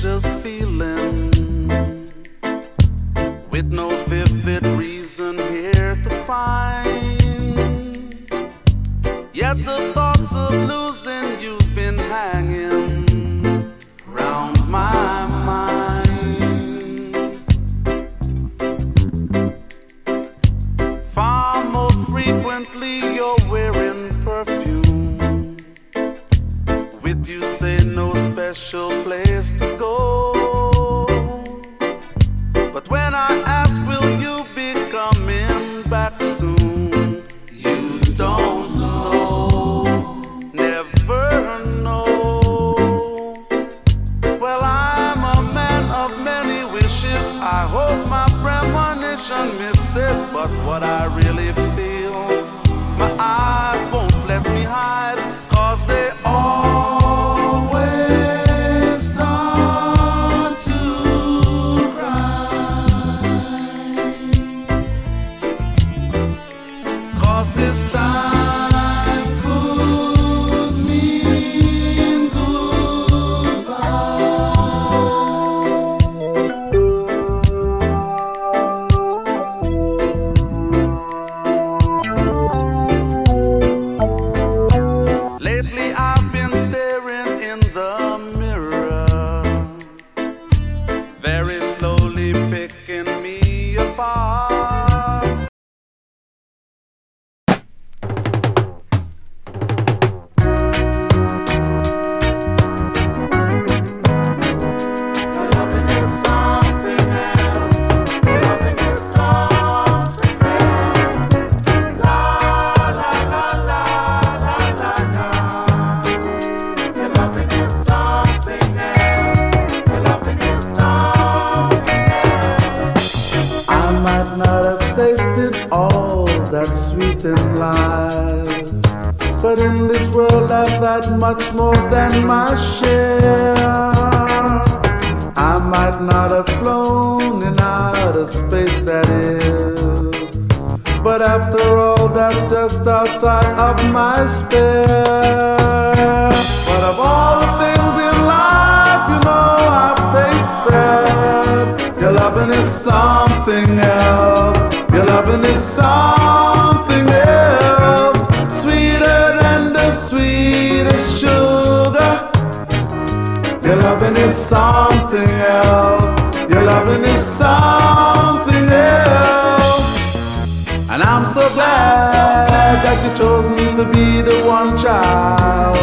feeling with no vivid reason here to find. Yet the thoughts of losing you've been hanging round my mind. Far more frequently, you're wearing place to go. But when I ask, will you be coming back soon? You don't know, never know. Well, I'm a man of many wishes. I hope my premonition misses, but what I really very slowly picking me apart. Might not have tasted all that's sweet in life, but in this world I've had much more than my share. I might not have flown in outer space, that is, but after all, that's just outside of my sphere. Your loving is something else. Your loving is something else. Sweeter than the sweetest sugar. Your loving is something else. Your loving is something else. And I'm so glad that you chose me to be the one child.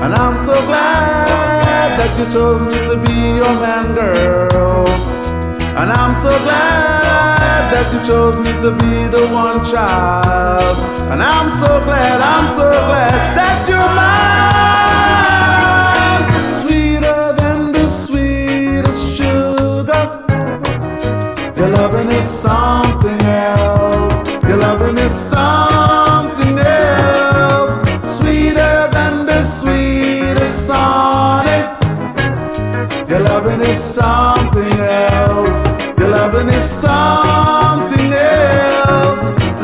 And I'm so glad that you chose me to be your man, girl. Glad that you chose me to be the one child. And I'm so glad, I'm so glad that you're mine. Sweeter than the sweetest sugar. Your loving is something else. Your loving is something else. Sweeter than the sweetest sonnet. Your loving is something loving this song.